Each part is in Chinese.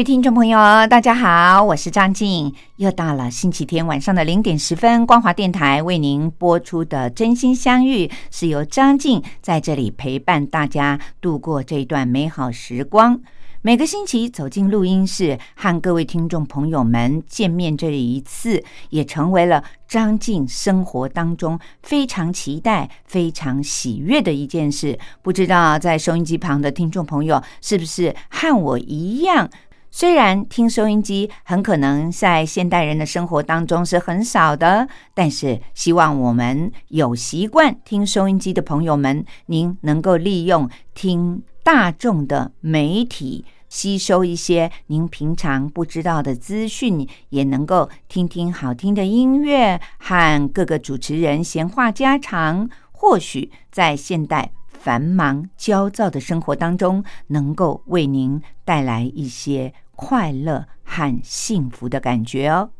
位听众朋友，大家好，我是张静，又到了星期天晚上的零点十分，光华电台为您播出的《真心相遇》，是由张静在这里陪伴大家度过这一段美好时光。每个星期走进录音室和各位听众朋友们见面这一次，也成为了张静生活当中非常期待、非常喜悦的一件事。不知道在收音机旁的听众朋友是不是和我一样？虽然听收音机很可能在现代人的生活当中是很少的，但是希望我们有习惯听收音机的朋友们，您能够利用听大众的媒体，吸收一些您平常不知道的资讯，也能够听听好听的音乐，和各个主持人闲话家常，或许在现代。繁忙焦躁的生活当中，能够为您带来一些快乐和幸福的感觉哦。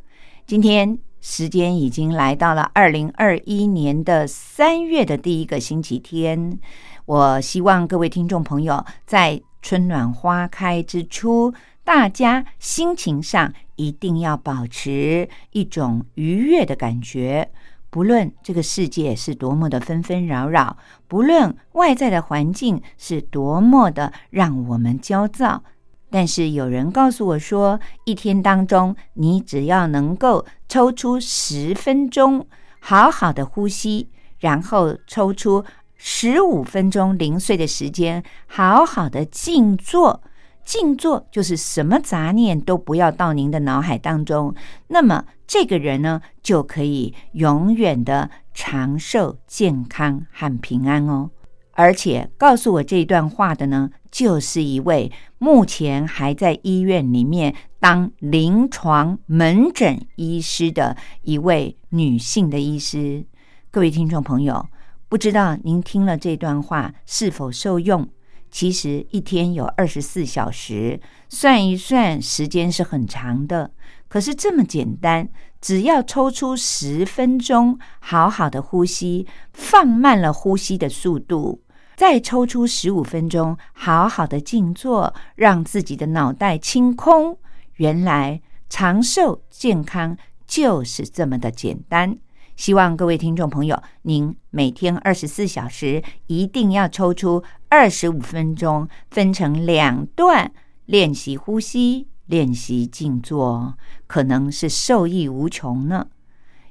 今天时间已经来到了二零二一年的三月的第一个星期天，我希望各位听众朋友在春暖花开之初，大家心情上一定要保持一种愉悦的感觉。不论这个世界是多么的纷纷扰扰，不论外在的环境是多么的让我们焦躁，但是有人告诉我说，一天当中，你只要能够抽出十分钟，好好的呼吸，然后抽出十五分钟零碎的时间，好好的静坐。静坐就是什么杂念都不要到您的脑海当中，那么这个人呢就可以永远的长寿、健康和平安哦。而且告诉我这一段话的呢，就是一位目前还在医院里面当临床门诊医师的一位女性的医师。各位听众朋友，不知道您听了这段话是否受用？其实一天有二十四小时，算一算时间是很长的。可是这么简单，只要抽出十分钟，好好的呼吸，放慢了呼吸的速度，再抽出十五分钟，好好的静坐，让自己的脑袋清空。原来长寿健康就是这么的简单。希望各位听众朋友，您每天二十四小时一定要抽出二十五分钟，分成两段练习呼吸、练习静坐，可能是受益无穷呢。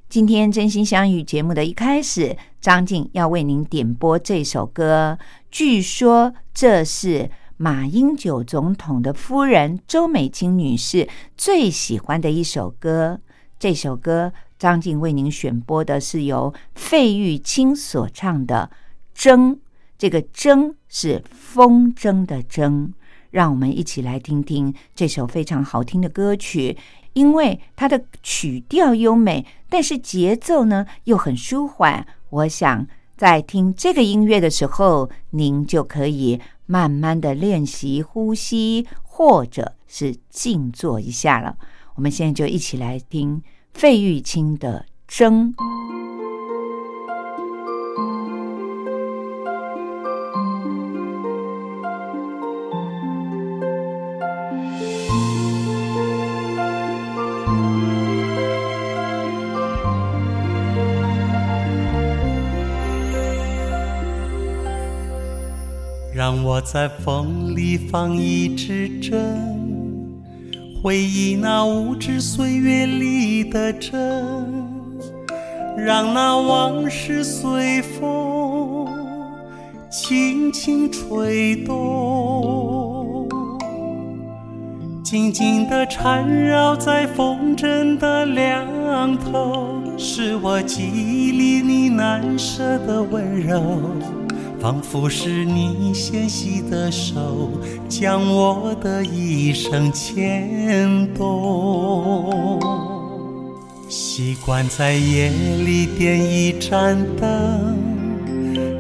今天真心相遇节目的一开始，张静要为您点播这首歌，据说这是马英九总统的夫人周美青女士最喜欢的一首歌。这首歌。张静为您选播的是由费玉清所唱的《筝》，这个“筝”是风筝的“筝”。让我们一起来听听这首非常好听的歌曲，因为它的曲调优美，但是节奏呢又很舒缓。我想在听这个音乐的时候，您就可以慢慢的练习呼吸，或者是静坐一下了。我们现在就一起来听。费玉清的筝，让我在风里放一支针。回忆那无知岁月里的真，让那往事随风轻轻吹动。静静地缠绕在风筝的两头，是我记忆里你难舍的温柔，仿佛是你纤细的手将我的一生牵动。习惯在夜里点一盏灯，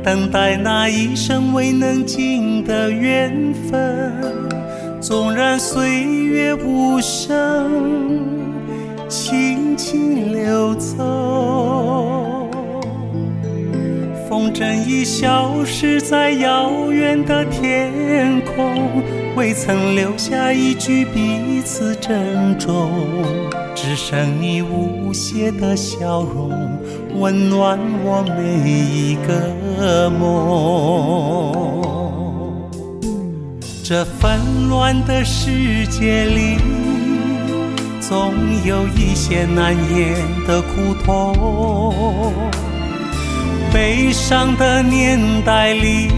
等待那一生未能尽的缘分。纵然岁月无声，轻轻流走，风筝已消失在遥远的天空，未曾留下一句彼此珍重，只剩你无邪的笑容，温暖我每一个梦。这纷乱的世界里，总有一些难言的苦痛；悲伤的年代里，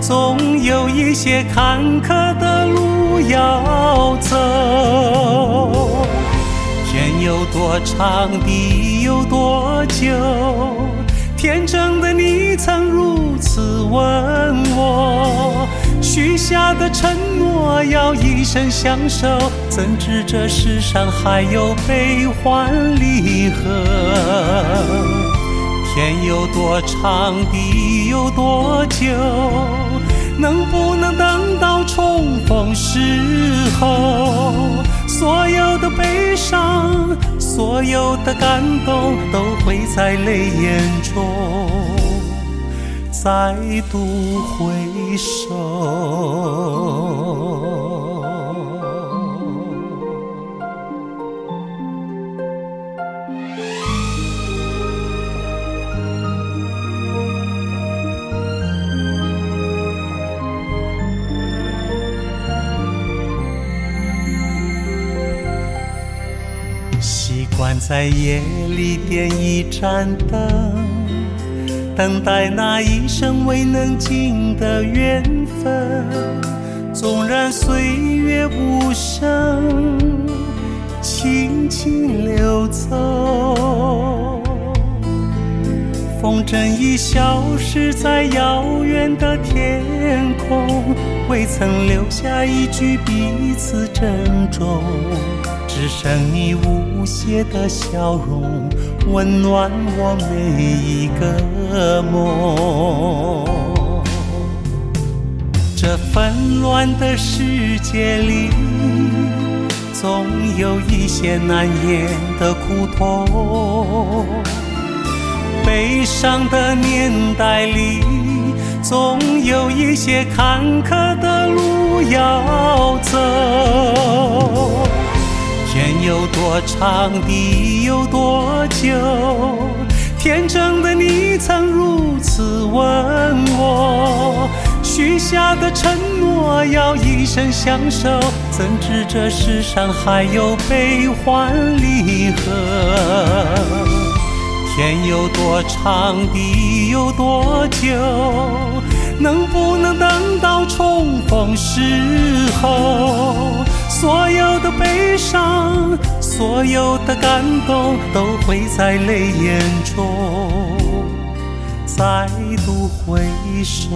总有一些坎坷的路要走。天有多长，地有多久？天真的你曾如此问我。许下的承诺要一生相守，怎知这世上还有悲欢离合？天有多长，地有多久？能不能等到重逢时候？所有的悲伤，所有的感动，都会在泪眼中。再度回首。习惯在夜里点一盏灯。等待那一生未能尽的缘分，纵然岁月无声，轻轻流走。风筝已消失在遥远的天空，未曾留下一句彼此珍重。只剩你无邪的笑容，温暖我每一个梦。这纷乱的世界里，总有一些难言的苦痛；悲伤的年代里，总有一些坎坷的路要走。天有多长，地有多久？天真的你曾如此问我，许下的承诺要一生相守，怎知这世上还有悲欢离合？天有多长，地有多久？能不能等到重逢时候？所有的悲伤，所有的感动，都会在泪眼中再度回首。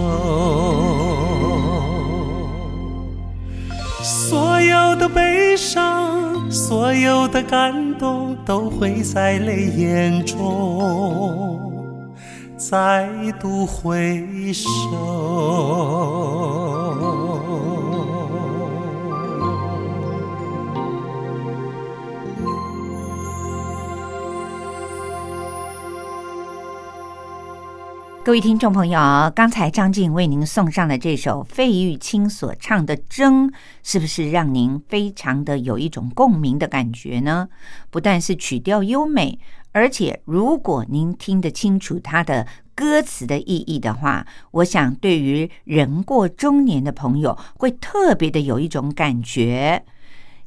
所有的悲伤，所有的感动，都会在泪眼中再度回首。各位听众朋友，刚才张静为您送上的这首费玉清所唱的《筝》，是不是让您非常的有一种共鸣的感觉呢？不但是曲调优美，而且如果您听得清楚它的歌词的意义的话，我想对于人过中年的朋友会特别的有一种感觉。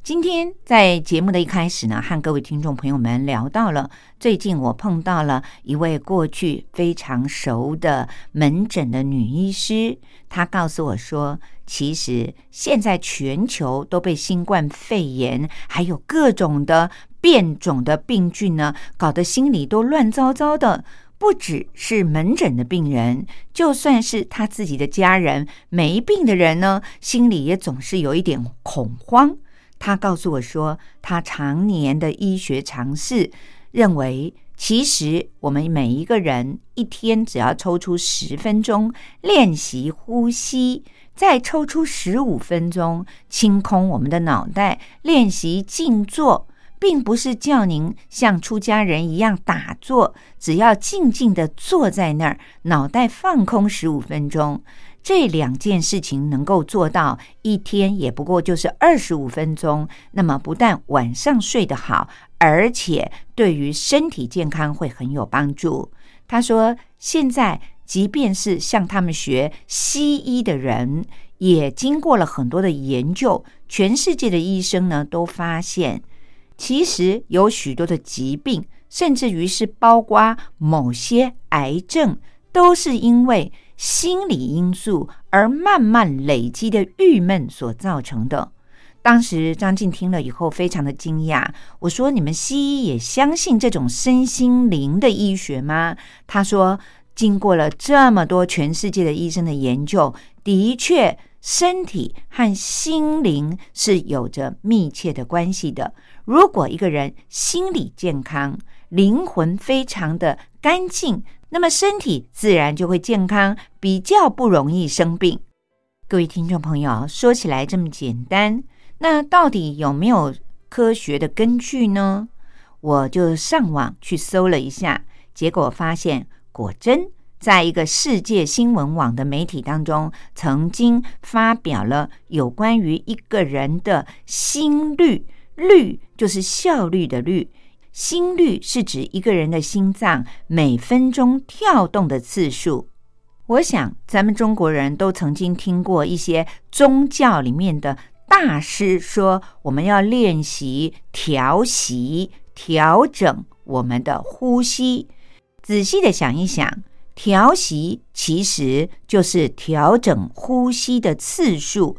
今天在节目的一开始呢，和各位听众朋友们聊到了最近我碰到了一位过去非常熟的门诊的女医师，她告诉我说，其实现在全球都被新冠肺炎还有各种的变种的病菌呢，搞得心里都乱糟糟的。不只是门诊的病人，就算是他自己的家人没病的人呢，心里也总是有一点恐慌。他告诉我说，他常年的医学尝试认为，其实我们每一个人一天只要抽出十分钟练习呼吸，再抽出十五分钟清空我们的脑袋练习静坐。并不是叫您像出家人一样打坐，只要静静的坐在那儿，脑袋放空十五分钟。这两件事情能够做到，一天也不过就是二十五分钟。那么不但晚上睡得好，而且对于身体健康会很有帮助。他说，现在即便是向他们学西医的人，也经过了很多的研究，全世界的医生呢都发现。其实有许多的疾病，甚至于是包括某些癌症，都是因为心理因素而慢慢累积的郁闷所造成的。当时张静听了以后，非常的惊讶。我说：“你们西医也相信这种身心灵的医学吗？”他说：“经过了这么多全世界的医生的研究，的确，身体和心灵是有着密切的关系的。”如果一个人心理健康，灵魂非常的干净，那么身体自然就会健康，比较不容易生病。各位听众朋友，说起来这么简单，那到底有没有科学的根据呢？我就上网去搜了一下，结果发现，果真在一个世界新闻网的媒体当中，曾经发表了有关于一个人的心率。率就是效率的率，心率是指一个人的心脏每分钟跳动的次数。我想，咱们中国人都曾经听过一些宗教里面的大师说，我们要练习调息、调整我们的呼吸。仔细的想一想，调息其实就是调整呼吸的次数。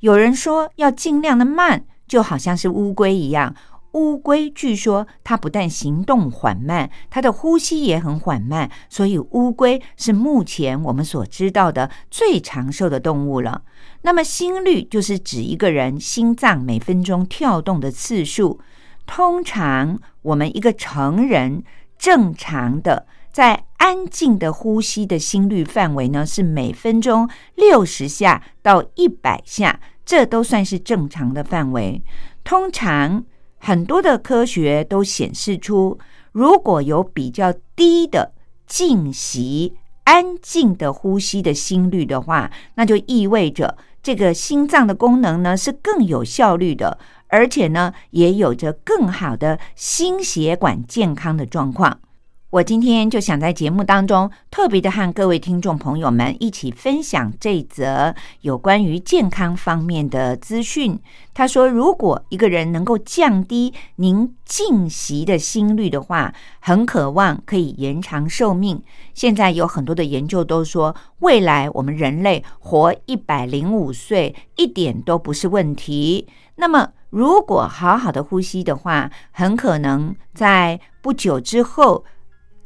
有人说要尽量的慢。就好像是乌龟一样，乌龟据说它不但行动缓慢，它的呼吸也很缓慢，所以乌龟是目前我们所知道的最长寿的动物了。那么心率就是指一个人心脏每分钟跳动的次数。通常我们一个成人正常的在安静的呼吸的心率范围呢，是每分钟六十下到一百下。这都算是正常的范围。通常很多的科学都显示出，如果有比较低的静息、安静的呼吸的心率的话，那就意味着这个心脏的功能呢是更有效率的，而且呢也有着更好的心血管健康的状况。我今天就想在节目当中特别的和各位听众朋友们一起分享这则有关于健康方面的资讯。他说，如果一个人能够降低您静息的心率的话，很渴望可以延长寿命。现在有很多的研究都说，未来我们人类活一百零五岁一点都不是问题。那么，如果好好的呼吸的话，很可能在不久之后。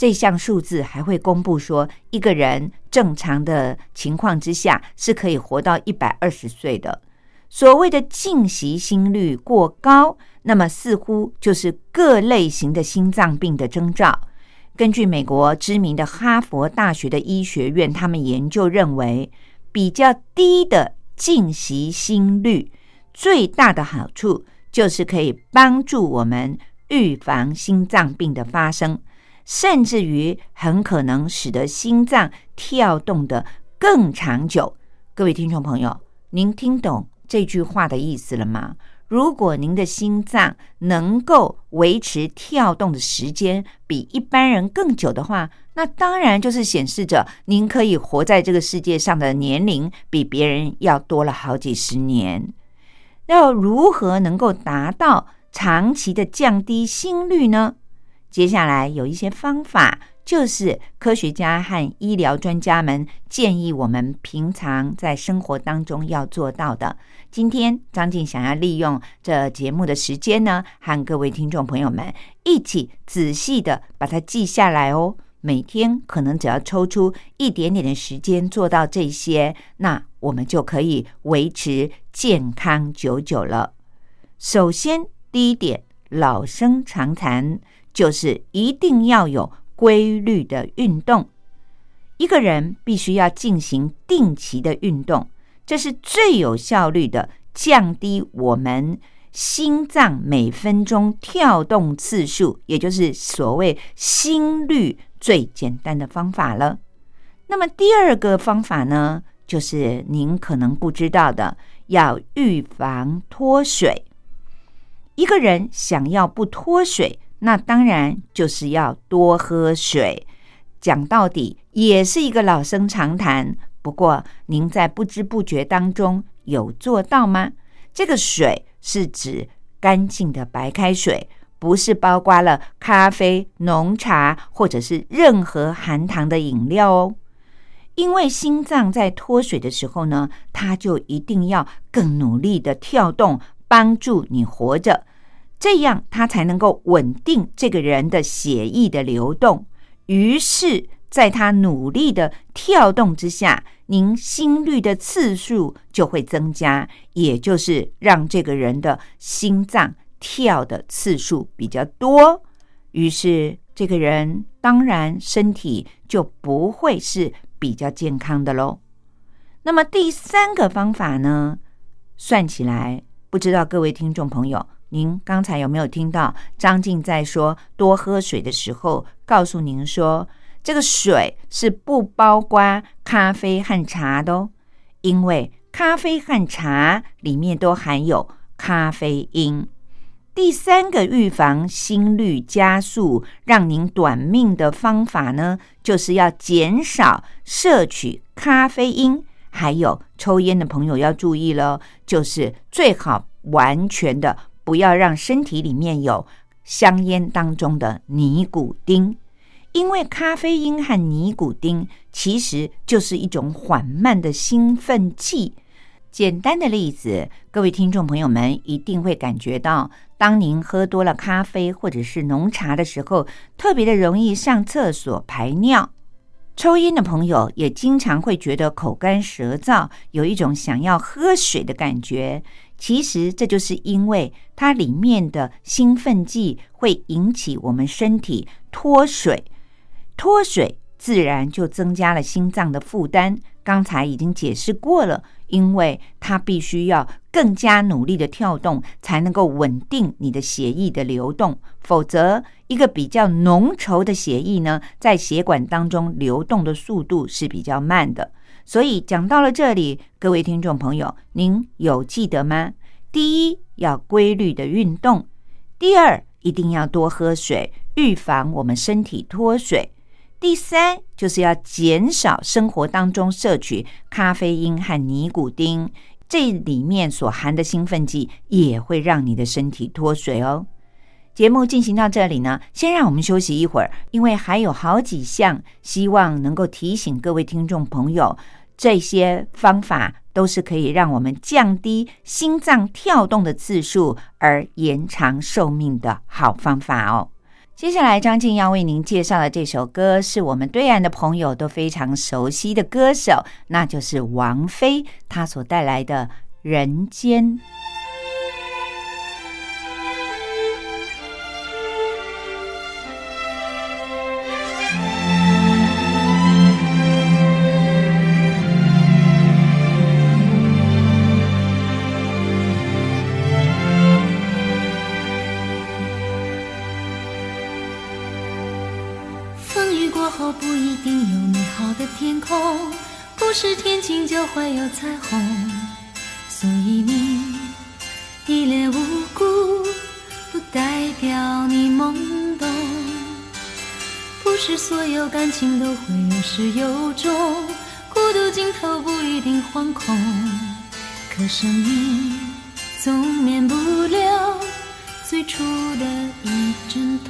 这项数字还会公布说，一个人正常的情况之下是可以活到一百二十岁的。所谓的静息心率过高，那么似乎就是各类型的心脏病的征兆。根据美国知名的哈佛大学的医学院，他们研究认为，比较低的静息心率最大的好处就是可以帮助我们预防心脏病的发生。甚至于很可能使得心脏跳动的更长久。各位听众朋友，您听懂这句话的意思了吗？如果您的心脏能够维持跳动的时间比一般人更久的话，那当然就是显示着您可以活在这个世界上的年龄比别人要多了好几十年。要如何能够达到长期的降低心率呢？接下来有一些方法，就是科学家和医疗专家们建议我们平常在生活当中要做到的。今天张静想要利用这节目的时间呢，和各位听众朋友们一起仔细的把它记下来哦。每天可能只要抽出一点点的时间做到这些，那我们就可以维持健康久久了。首先，第一点，老生常谈。就是一定要有规律的运动，一个人必须要进行定期的运动，这是最有效率的降低我们心脏每分钟跳动次数，也就是所谓心率最简单的方法了。那么第二个方法呢，就是您可能不知道的，要预防脱水。一个人想要不脱水。那当然就是要多喝水，讲到底也是一个老生常谈。不过，您在不知不觉当中有做到吗？这个水是指干净的白开水，不是包括了咖啡、浓茶或者是任何含糖的饮料哦。因为心脏在脱水的时候呢，它就一定要更努力的跳动，帮助你活着。这样，他才能够稳定这个人的血液的流动。于是，在他努力的跳动之下，您心率的次数就会增加，也就是让这个人的心脏跳的次数比较多。于是，这个人当然身体就不会是比较健康的喽。那么，第三个方法呢？算起来，不知道各位听众朋友。您刚才有没有听到张静在说多喝水的时候，告诉您说这个水是不包括咖啡和茶的哦，因为咖啡和茶里面都含有咖啡因。第三个预防心率加速、让您短命的方法呢，就是要减少摄取咖啡因。还有抽烟的朋友要注意了，就是最好完全的。不要让身体里面有香烟当中的尼古丁，因为咖啡因和尼古丁其实就是一种缓慢的兴奋剂。简单的例子，各位听众朋友们一定会感觉到，当您喝多了咖啡或者是浓茶的时候，特别的容易上厕所排尿。抽烟的朋友也经常会觉得口干舌燥，有一种想要喝水的感觉。其实这就是因为它里面的兴奋剂会引起我们身体脱水，脱水自然就增加了心脏的负担。刚才已经解释过了，因为它必须要更加努力的跳动，才能够稳定你的血液的流动。否则，一个比较浓稠的血液呢，在血管当中流动的速度是比较慢的。所以讲到了这里，各位听众朋友，您有记得吗？第一，要规律的运动；第二，一定要多喝水，预防我们身体脱水；第三，就是要减少生活当中摄取咖啡因和尼古丁，这里面所含的兴奋剂也会让你的身体脱水哦。节目进行到这里呢，先让我们休息一会儿，因为还有好几项，希望能够提醒各位听众朋友。这些方法都是可以让我们降低心脏跳动的次数而延长寿命的好方法哦。接下来，张静要为您介绍的这首歌是我们对岸的朋友都非常熟悉的歌手，那就是王菲，她所带来的《人间》。情都会有始有终，孤独尽头不一定惶恐。可生命总免不了最初的一阵痛。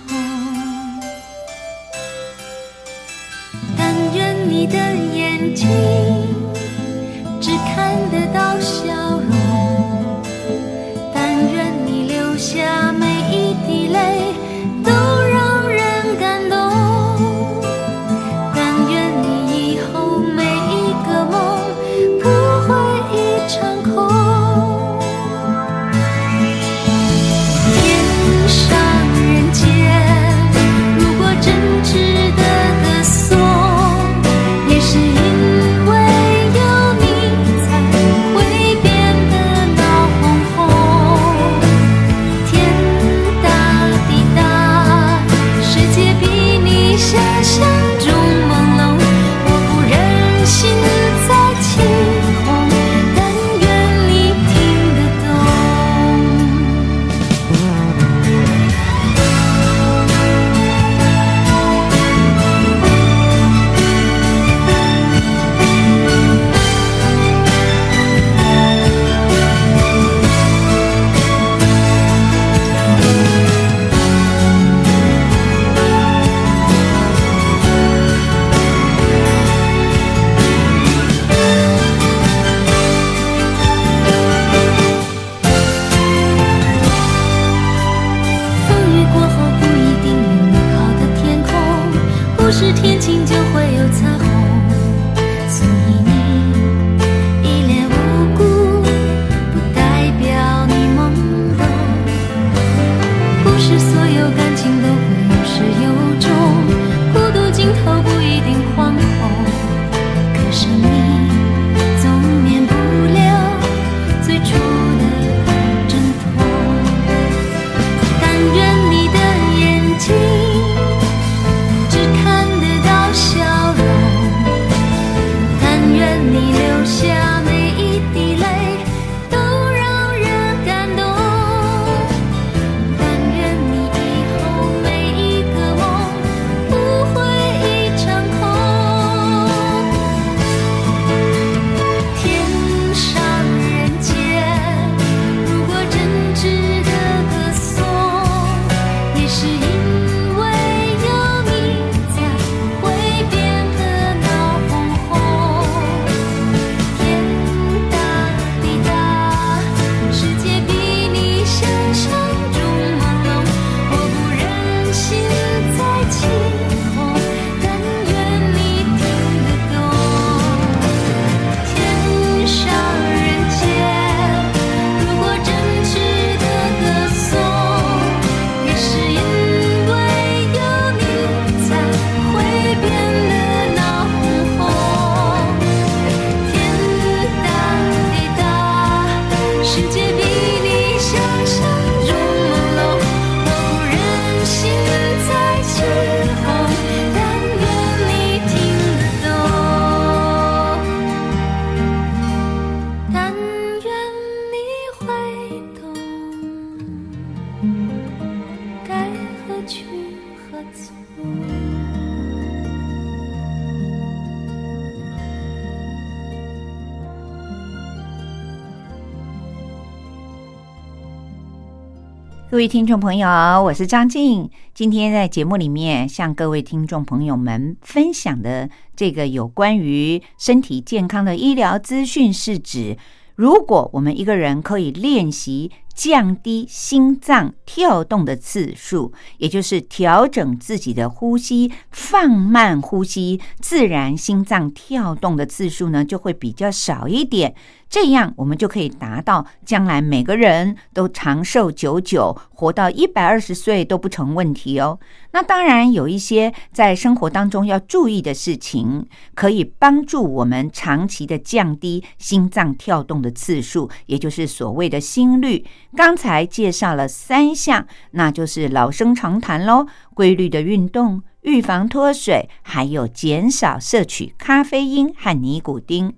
各位听众朋友，我是张静。今天在节目里面向各位听众朋友们分享的这个有关于身体健康的医疗资讯，是指如果我们一个人可以练习降低心脏跳动的次数，也就是调整自己的呼吸，放慢呼吸，自然心脏跳动的次数呢就会比较少一点。这样，我们就可以达到将来每个人都长寿久久，活到一百二十岁都不成问题哦。那当然有一些在生活当中要注意的事情，可以帮助我们长期的降低心脏跳动的次数，也就是所谓的心率。刚才介绍了三项，那就是老生常谈喽：规律的运动、预防脱水，还有减少摄取咖啡因和尼古丁。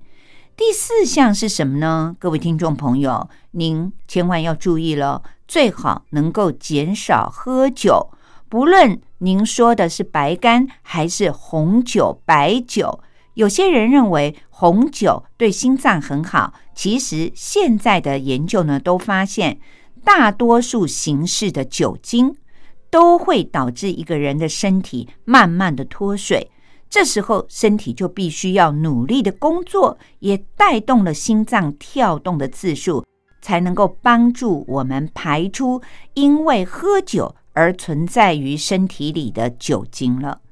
第四项是什么呢？各位听众朋友，您千万要注意了，最好能够减少喝酒，不论您说的是白干还是红酒、白酒。有些人认为红酒对心脏很好。其实现在的研究呢，都发现大多数形式的酒精都会导致一个人的身体慢慢的脱水。这时候身体就必须要努力的工作，也带动了心脏跳动的次数，才能够帮助我们排出因为喝酒而存在于身体里的酒精了。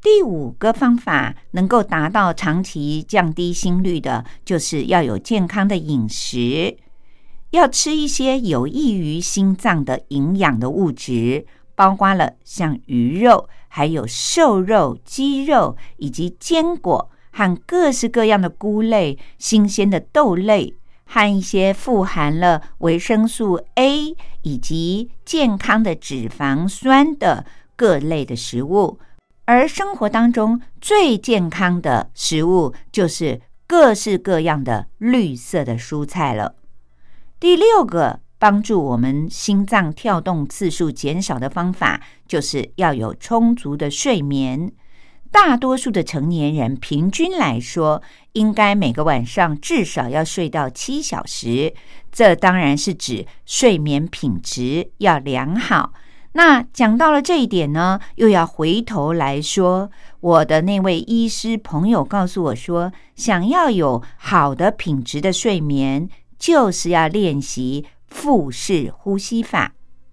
第五个方法能够达到长期降低心率的，就是要有健康的饮食，要吃一些有益于心脏的营养的物质，包括了像鱼肉、还有瘦肉、鸡肉，以及坚果和各式各样的菇类、新鲜的豆类，和一些富含了维生素 A 以及健康的脂肪酸的各类的食物。而生活当中最健康的食物，就是各式各样的绿色的蔬菜了。第六个帮助我们心脏跳动次数减少的方法，就是要有充足的睡眠。大多数的成年人平均来说，应该每个晚上至少要睡到七小时。这当然是指睡眠品质要良好。那讲到了这一点呢，又要回头来说，我的那位医师朋友告诉我说，想要有好的品质的睡眠，就是要练习腹式呼吸法。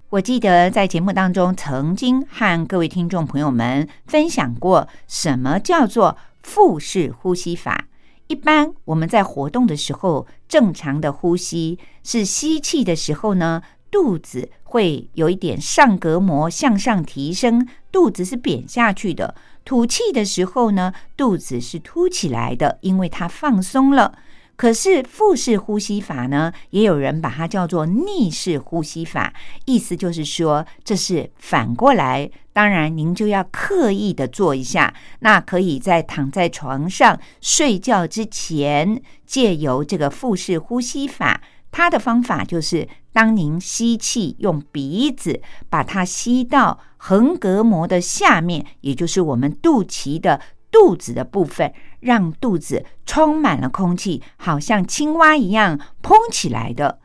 我记得在节目当中曾经和各位听众朋友们分享过，什么叫做腹式呼吸法。一般我们在活动的时候，正常的呼吸是吸气的时候呢。肚子会有一点上膈膜向上提升，肚子是扁下去的。吐气的时候呢，肚子是凸起来的，因为它放松了。可是腹式呼吸法呢，也有人把它叫做逆式呼吸法，意思就是说这是反过来。当然，您就要刻意的做一下。那可以在躺在床上睡觉之前，借由这个腹式呼吸法。它的方法就是，当您吸气，用鼻子把它吸到横膈膜的下面，也就是我们肚脐的肚子的部分，让肚子充满了空气，好像青蛙一样蓬起来的。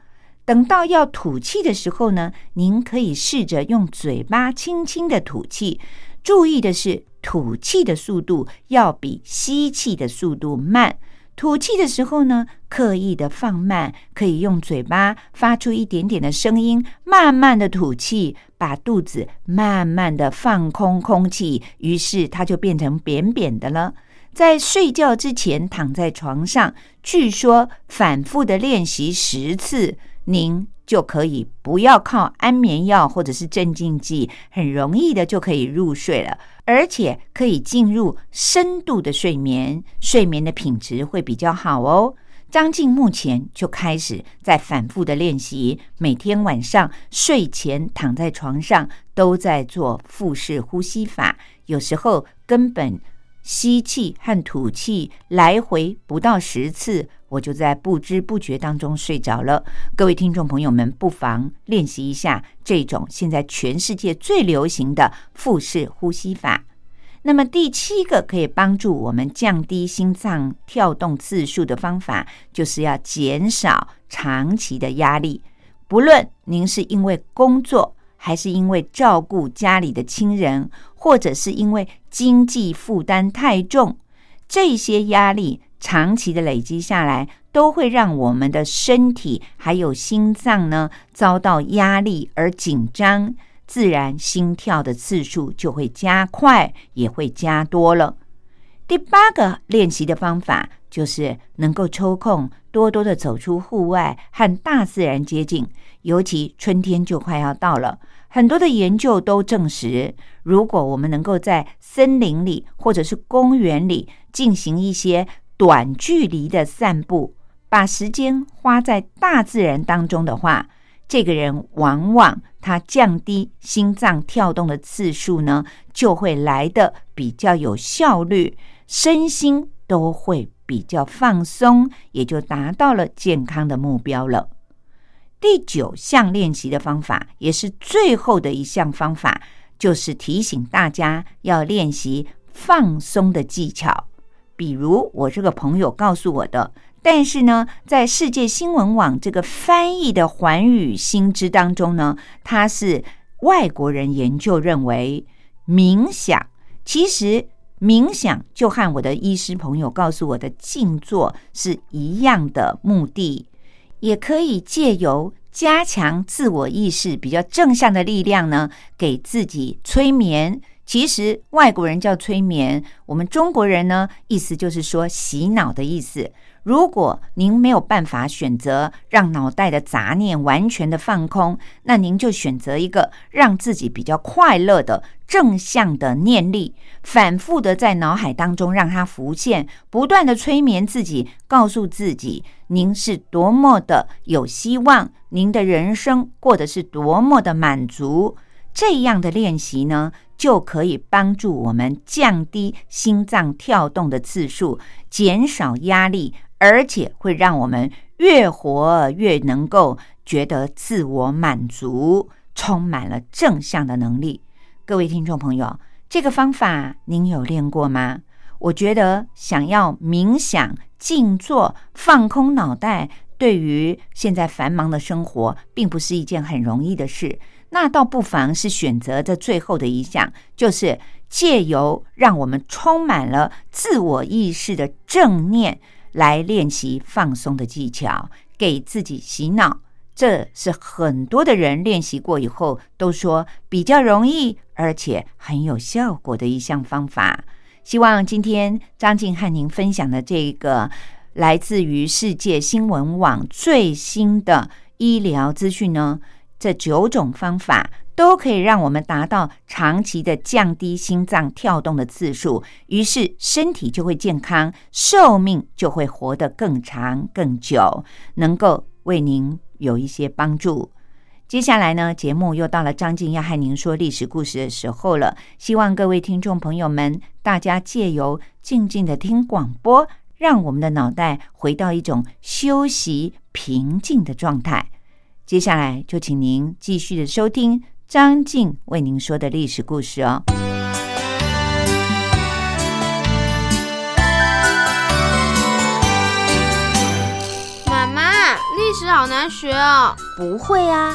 等到要吐气的时候呢，您可以试着用嘴巴轻轻的吐气，注意的是，吐气的速度要比吸气的速度慢。吐气的时候呢，刻意的放慢，可以用嘴巴发出一点点的声音，慢慢的吐气，把肚子慢慢的放空空气，于是它就变成扁扁的了。在睡觉之前躺在床上，据说反复的练习十次，您。就可以不要靠安眠药或者是镇静剂，很容易的就可以入睡了，而且可以进入深度的睡眠，睡眠的品质会比较好哦。张静目前就开始在反复的练习，每天晚上睡前躺在床上都在做腹式呼吸法，有时候根本。吸气和吐气来回不到十次，我就在不知不觉当中睡着了。各位听众朋友们，不妨练习一下这种现在全世界最流行的腹式呼吸法。那么第七个可以帮助我们降低心脏跳动次数的方法，就是要减少长期的压力。不论您是因为工作，还是因为照顾家里的亲人。或者是因为经济负担太重，这些压力长期的累积下来，都会让我们的身体还有心脏呢遭到压力而紧张，自然心跳的次数就会加快，也会加多了。第八个练习的方法就是能够抽空多多的走出户外，和大自然接近，尤其春天就快要到了。很多的研究都证实，如果我们能够在森林里或者是公园里进行一些短距离的散步，把时间花在大自然当中的话，这个人往往他降低心脏跳动的次数呢，就会来的比较有效率，身心都会比较放松，也就达到了健康的目标了。第九项练习的方法，也是最后的一项方法，就是提醒大家要练习放松的技巧。比如我这个朋友告诉我的。但是呢，在世界新闻网这个翻译的寰宇新知当中呢，它是外国人研究认为，冥想其实冥想就和我的医师朋友告诉我的静坐是一样的目的，也可以借由加强自我意识比较正向的力量呢，给自己催眠。其实外国人叫催眠，我们中国人呢，意思就是说洗脑的意思。如果您没有办法选择让脑袋的杂念完全的放空，那您就选择一个让自己比较快乐的正向的念力，反复的在脑海当中让它浮现，不断的催眠自己，告诉自己您是多么的有希望，您的人生过得是多么的满足。这样的练习呢，就可以帮助我们降低心脏跳动的次数，减少压力。而且会让我们越活越能够觉得自我满足，充满了正向的能力。各位听众朋友，这个方法您有练过吗？我觉得想要冥想、静坐、放空脑袋，对于现在繁忙的生活，并不是一件很容易的事。那倒不妨是选择这最后的一项，就是借由让我们充满了自我意识的正念。来练习放松的技巧，给自己洗脑，这是很多的人练习过以后都说比较容易，而且很有效果的一项方法。希望今天张静和您分享的这个来自于世界新闻网最新的医疗资讯呢，这九种方法。都可以让我们达到长期的降低心脏跳动的次数，于是身体就会健康，寿命就会活得更长更久，能够为您有一些帮助。接下来呢，节目又到了张静要和您说历史故事的时候了。希望各位听众朋友们，大家借由静静的听广播，让我们的脑袋回到一种休息平静的状态。接下来就请您继续的收听。张静为您说的历史故事哦。妈妈，历史好难学哦。不会啊，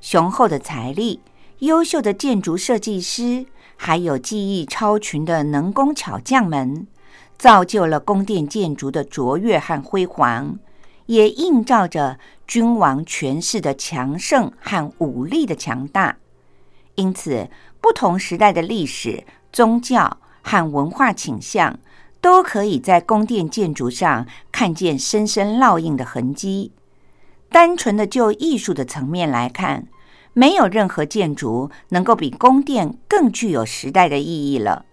雄厚的财力、优秀的建筑设计师，还有技艺超群的能工巧匠们，造就了宫殿建筑的卓越和辉煌，也映照着君王权势的强盛和武力的强大。因此，不同时代的历史、宗教和文化倾向，都可以在宫殿建筑上看见深深烙印的痕迹。单纯的就艺术的层面来看，没有任何建筑能够比宫殿更具有时代的意义了。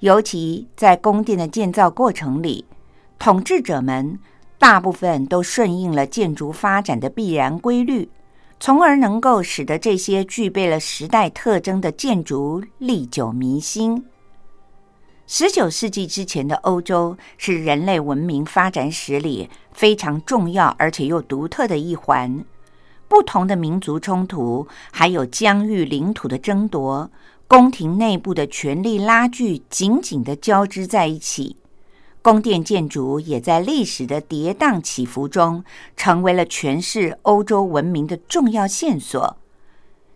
尤其在宫殿的建造过程里，统治者们大部分都顺应了建筑发展的必然规律。从而能够使得这些具备了时代特征的建筑历久弥新。十九世纪之前的欧洲是人类文明发展史里非常重要而且又独特的一环。不同的民族冲突，还有疆域领土的争夺，宫廷内部的权力拉锯紧紧的交织在一起。宫殿建筑也在历史的跌宕起伏中，成为了诠释欧洲文明的重要线索。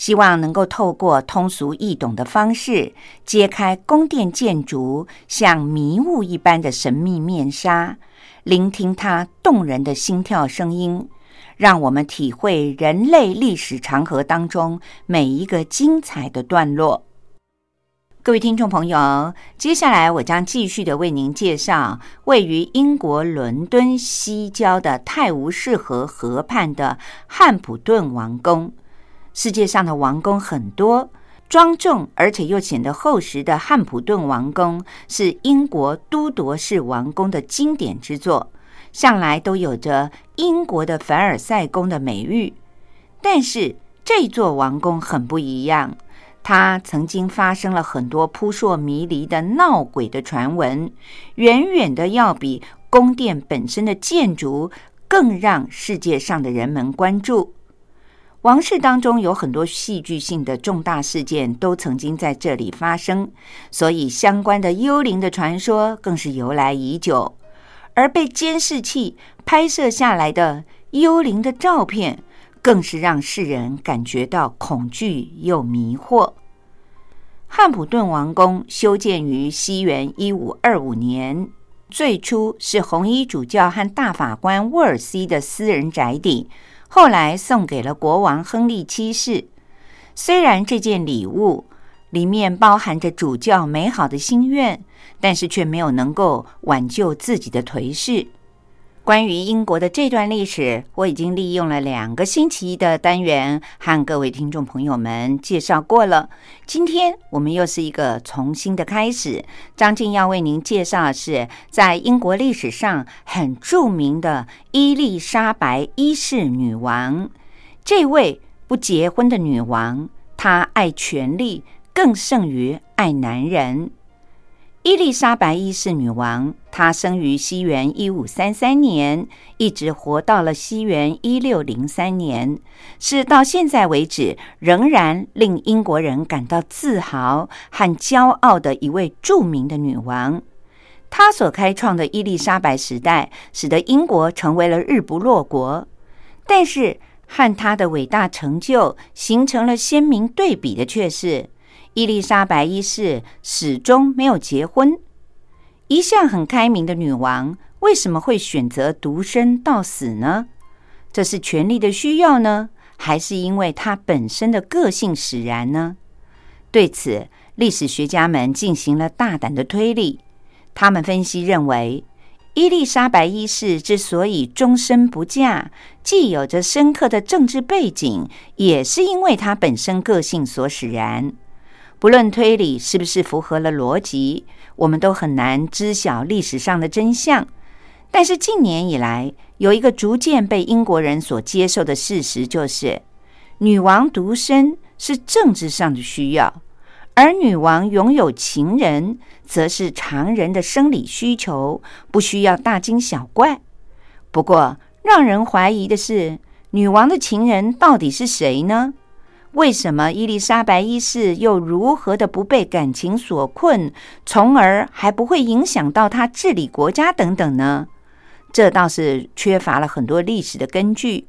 希望能够透过通俗易懂的方式，揭开宫殿建筑像迷雾一般的神秘面纱，聆听它动人的心跳声音，让我们体会人类历史长河当中每一个精彩的段落。各位听众朋友，接下来我将继续的为您介绍位于英国伦敦西郊的泰晤士河河畔的汉普顿王宫。世界上的王宫很多，庄重而且又显得厚实的汉普顿王宫是英国都铎式王宫的经典之作，向来都有着英国的凡尔赛宫的美誉。但是这座王宫很不一样。它曾经发生了很多扑朔迷离的闹鬼的传闻，远远的要比宫殿本身的建筑更让世界上的人们关注。王室当中有很多戏剧性的重大事件都曾经在这里发生，所以相关的幽灵的传说更是由来已久。而被监视器拍摄下来的幽灵的照片。更是让世人感觉到恐惧又迷惑。汉普顿王宫修建于西元一五二五年，最初是红衣主教和大法官沃尔西的私人宅邸，后来送给了国王亨利七世。虽然这件礼物里面包含着主教美好的心愿，但是却没有能够挽救自己的颓势。关于英国的这段历史，我已经利用了两个星期的单元，和各位听众朋友们介绍过了。今天我们又是一个重新的开始。张静要为您介绍的是，在英国历史上很著名的伊丽莎白一世女王。这位不结婚的女王，她爱权力更胜于爱男人。伊丽莎白一世女王，她生于西元一五三三年，一直活到了西元一六零三年，是到现在为止仍然令英国人感到自豪和骄傲的一位著名的女王。她所开创的伊丽莎白时代，使得英国成为了日不落国。但是，和她的伟大成就形成了鲜明对比的却是。伊丽莎白一世始终没有结婚。一向很开明的女王，为什么会选择独身到死呢？这是权力的需要呢，还是因为她本身的个性使然呢？对此，历史学家们进行了大胆的推理。他们分析认为，伊丽莎白一世之所以终身不嫁，既有着深刻的政治背景，也是因为她本身个性所使然。不论推理是不是符合了逻辑，我们都很难知晓历史上的真相。但是近年以来，有一个逐渐被英国人所接受的事实，就是女王独身是政治上的需要，而女王拥有情人，则是常人的生理需求，不需要大惊小怪。不过，让人怀疑的是，女王的情人到底是谁呢？为什么伊丽莎白一世又如何的不被感情所困，从而还不会影响到他治理国家等等呢？这倒是缺乏了很多历史的根据。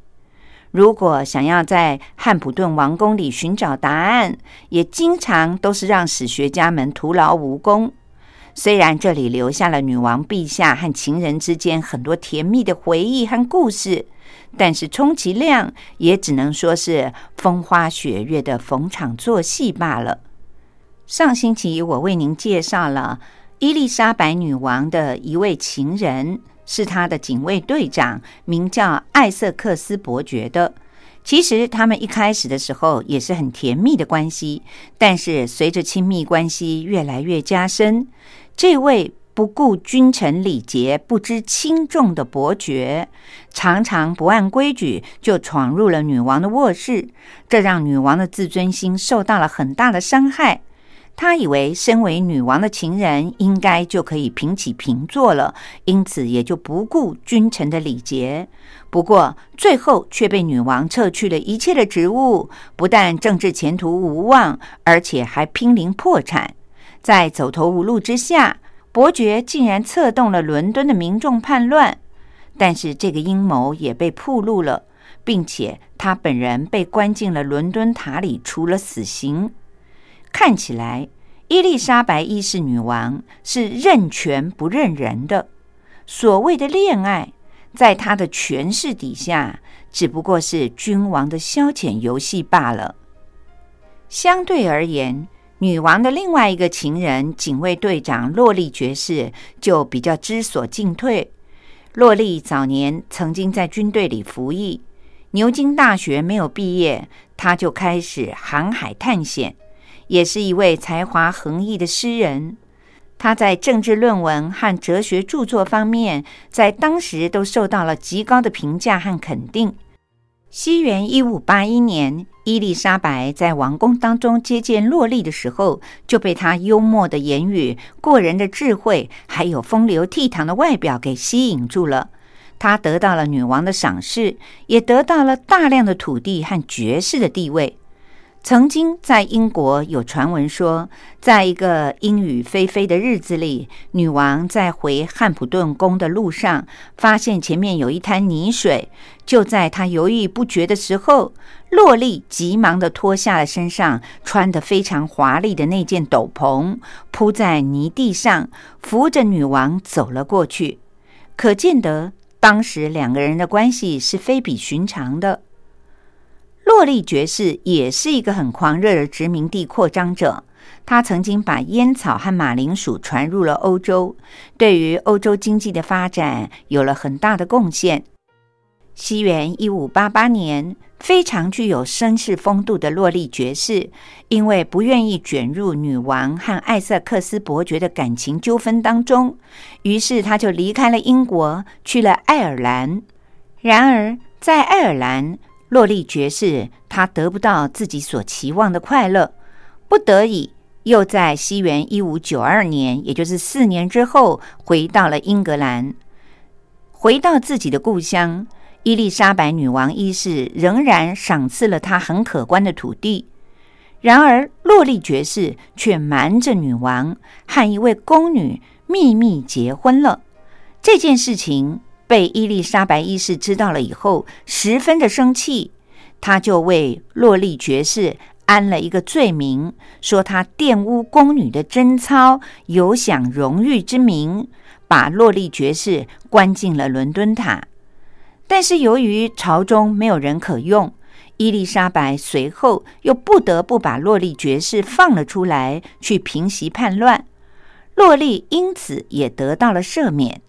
如果想要在汉普顿王宫里寻找答案，也经常都是让史学家们徒劳无功。虽然这里留下了女王陛下和情人之间很多甜蜜的回忆和故事。但是充其量也只能说是风花雪月的逢场作戏罢了。上星期我为您介绍了伊丽莎白女王的一位情人，是她的警卫队长，名叫艾瑟克斯伯爵的。其实他们一开始的时候也是很甜蜜的关系，但是随着亲密关系越来越加深，这位。不顾君臣礼节、不知轻重的伯爵，常常不按规矩就闯入了女王的卧室，这让女王的自尊心受到了很大的伤害。他以为身为女王的情人，应该就可以平起平坐了，因此也就不顾君臣的礼节。不过最后却被女王撤去了一切的职务，不但政治前途无望，而且还濒临破产。在走投无路之下。伯爵竟然策动了伦敦的民众叛乱，但是这个阴谋也被曝露了，并且他本人被关进了伦敦塔里，处了死刑。看起来，伊丽莎白一世女王是认权不认人的。所谓的恋爱，在她的权势底下，只不过是君王的消遣游戏罢了。相对而言，女王的另外一个情人，警卫队长洛丽爵士就比较知所进退。洛丽早年曾经在军队里服役，牛津大学没有毕业，他就开始航海探险，也是一位才华横溢的诗人。他在政治论文和哲学著作方面，在当时都受到了极高的评价和肯定。西元一五八一年，伊丽莎白在王宫当中接见洛丽的时候，就被她幽默的言语、过人的智慧，还有风流倜傥的外表给吸引住了。她得到了女王的赏识，也得到了大量的土地和爵士的地位。曾经在英国有传闻说，在一个阴雨霏霏的日子里，女王在回汉普顿宫的路上，发现前面有一滩泥水。就在她犹豫不决的时候，洛丽急忙的脱下了身上穿的非常华丽的那件斗篷，铺在泥地上，扶着女王走了过去。可见得当时两个人的关系是非比寻常的。洛丽爵士也是一个很狂热的殖民地扩张者，他曾经把烟草和马铃薯传入了欧洲，对于欧洲经济的发展有了很大的贡献。西元一五八八年，非常具有绅士风度的洛丽爵士，因为不愿意卷入女王和艾瑟克斯伯爵的感情纠纷当中，于是他就离开了英国，去了爱尔兰。然而，在爱尔兰，洛丽爵士，他得不到自己所期望的快乐，不得已又在西元一五九二年，也就是四年之后，回到了英格兰。回到自己的故乡，伊丽莎白女王一世仍然赏赐了他很可观的土地。然而，洛丽爵士却瞒着女王，和一位宫女秘密结婚了。这件事情。被伊丽莎白一世知道了以后，十分的生气，他就为洛丽爵士安了一个罪名，说她玷污宫女的贞操，有享荣誉之名，把洛丽爵士关进了伦敦塔。但是由于朝中没有人可用，伊丽莎白随后又不得不把洛丽爵士放了出来，去平息叛乱。洛丽因此也得到了赦免。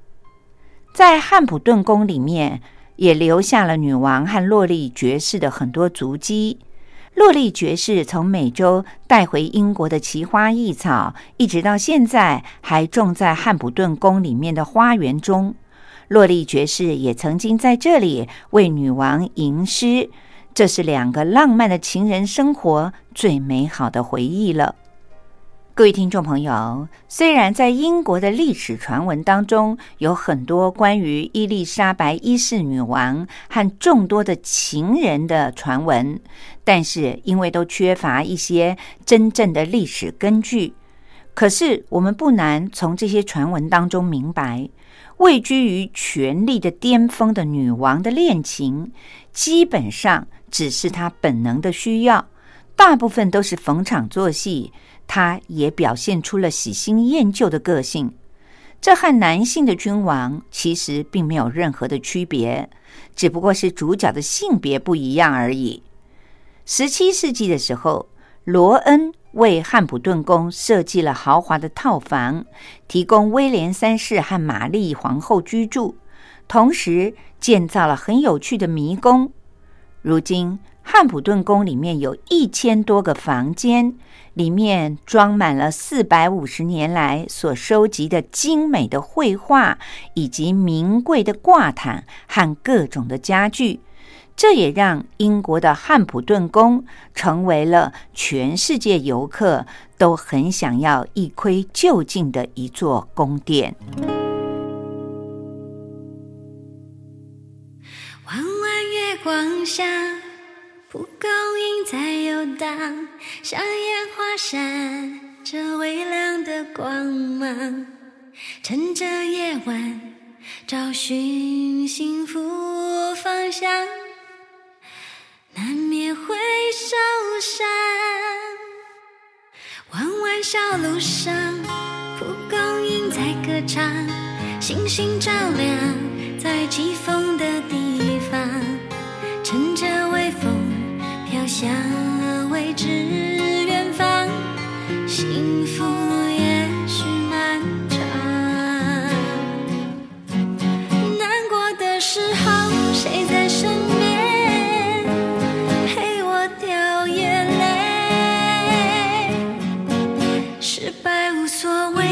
在汉普顿宫里面，也留下了女王和洛丽爵士的很多足迹。洛丽爵士从美洲带回英国的奇花异草，一直到现在还种在汉普顿宫里面的花园中。洛丽爵士也曾经在这里为女王吟诗，这是两个浪漫的情人生活最美好的回忆了。各位听众朋友，虽然在英国的历史传闻当中有很多关于伊丽莎白一世女王和众多的情人的传闻，但是因为都缺乏一些真正的历史根据，可是我们不难从这些传闻当中明白，位居于权力的巅峰的女王的恋情，基本上只是她本能的需要，大部分都是逢场作戏。他也表现出了喜新厌旧的个性，这和男性的君王其实并没有任何的区别，只不过是主角的性别不一样而已。十七世纪的时候，罗恩为汉普顿宫设计了豪华的套房，提供威廉三世和玛丽皇后居住，同时建造了很有趣的迷宫。如今。汉普顿宫里面有一千多个房间，里面装满了四百五十年来所收集的精美的绘画，以及名贵的挂毯和各种的家具。这也让英国的汉普顿宫成为了全世界游客都很想要一窥究竟的一座宫殿。弯弯月光下。蒲公英在游荡，像烟花闪着微亮的光芒。趁着夜晚找寻幸福方向，难免会受伤。弯弯小路上，蒲公英在歌唱，星星照亮在起风的地飘向未知远方，幸福也许漫长。难过的时候，谁在身边陪我掉眼泪？失败无所谓，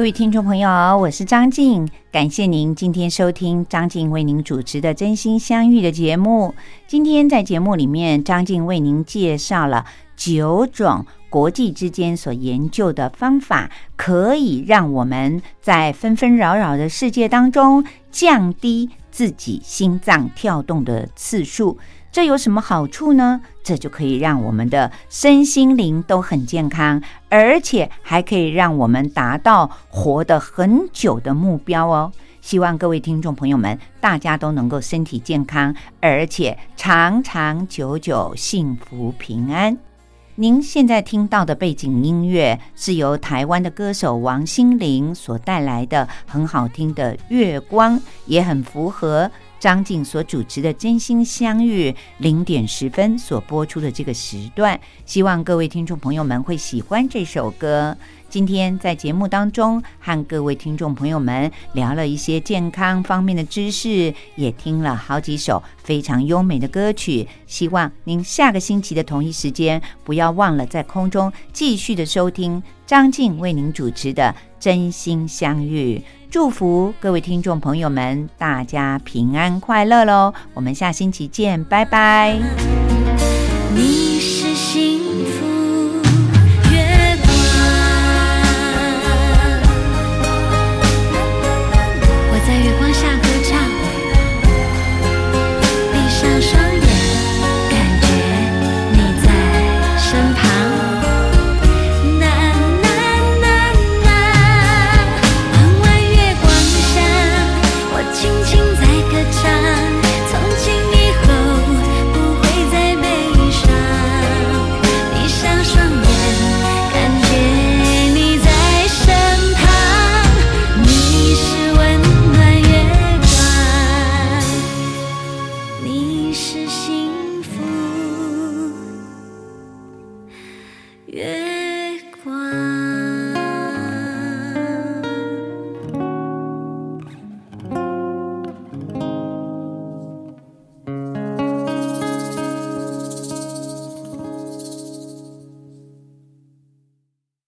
各位听众朋友，我是张静，感谢您今天收听张静为您主持的《真心相遇》的节目。今天在节目里面，张静为您介绍了九种国际之间所研究的方法，可以让我们在纷纷扰扰的世界当中降低自己心脏跳动的次数。这有什么好处呢？这就可以让我们的身心灵都很健康，而且还可以让我们达到活得很久的目标哦。希望各位听众朋友们，大家都能够身体健康，而且长长久久、幸福平安。您现在听到的背景音乐是由台湾的歌手王心凌所带来的，很好听的《月光》，也很符合。张静所主持的《真心相遇》零点十分所播出的这个时段，希望各位听众朋友们会喜欢这首歌。今天在节目当中和各位听众朋友们聊了一些健康方面的知识，也听了好几首非常优美的歌曲。希望您下个星期的同一时间不要忘了在空中继续的收听张静为您主持的《真心相遇》。祝福各位听众朋友们，大家平安快乐喽！我们下星期见，拜拜。你